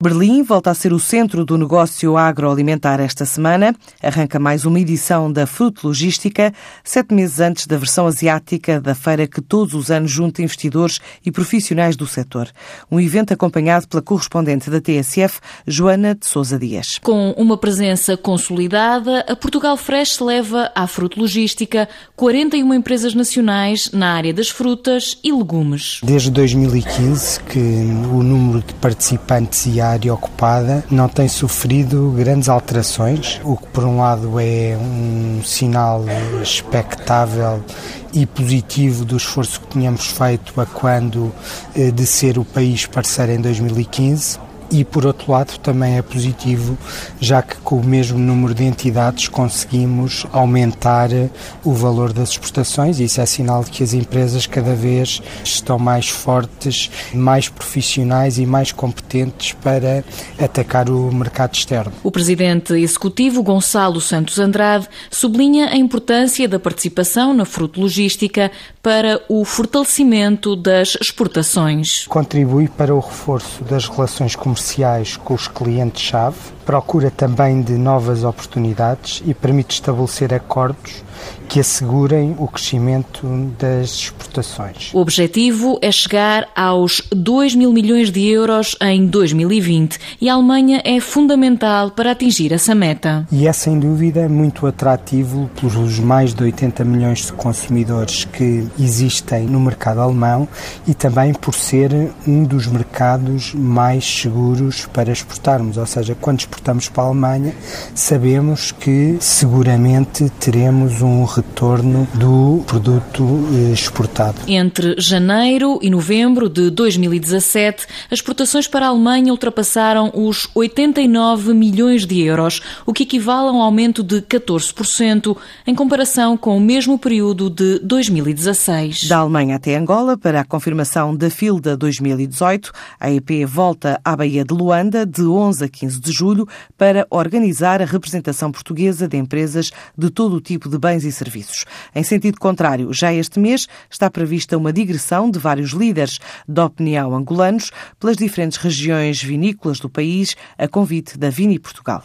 Berlim volta a ser o centro do negócio agroalimentar esta semana. Arranca mais uma edição da Fruto Logística, sete meses antes da versão asiática da feira que todos os anos junta investidores e profissionais do setor. Um evento acompanhado pela correspondente da TSF, Joana de Sousa Dias. Com uma presença consolidada, a Portugal Fresh leva à Fruto Logística 41 empresas nacionais na área das frutas e legumes. Desde 2015 que o número participantes e área ocupada não tem sofrido grandes alterações, o que por um lado é um sinal expectável e positivo do esforço que tínhamos feito a quando eh, de ser o país parceiro em 2015 e, por outro lado, também é positivo, já que com o mesmo número de entidades conseguimos aumentar o valor das exportações isso é sinal de que as empresas cada vez estão mais fortes, mais profissionais e mais competentes para atacar o mercado externo. O presidente executivo Gonçalo Santos Andrade sublinha a importância da participação na fruto logística para o fortalecimento das exportações. Contribui para o reforço das relações comerciais comerciais com os clientes-chave, procura também de novas oportunidades e permite estabelecer acordos que assegurem o crescimento das exportações. O objetivo é chegar aos 2 mil milhões de euros em 2020 e a Alemanha é fundamental para atingir essa meta. E é sem dúvida muito atrativo pelos mais de 80 milhões de consumidores que existem no mercado alemão e também por ser um dos mercados mais seguros para exportarmos, ou seja, quando exportamos para a Alemanha, sabemos que seguramente teremos um retorno do produto eh, exportado. Entre janeiro e novembro de 2017, as exportações para a Alemanha ultrapassaram os 89 milhões de euros, o que equivale a um aumento de 14% em comparação com o mesmo período de 2016. Da Alemanha até Angola, para a confirmação da FILDA 2018, a EP volta à Baía de Luanda de 11 a 15 de julho para organizar a representação portuguesa de empresas de todo o tipo de bens e serviços serviços. Em sentido contrário, já este mês está prevista uma digressão de vários líderes da opinião angolanos pelas diferentes regiões vinícolas do país, a convite da Vini Portugal.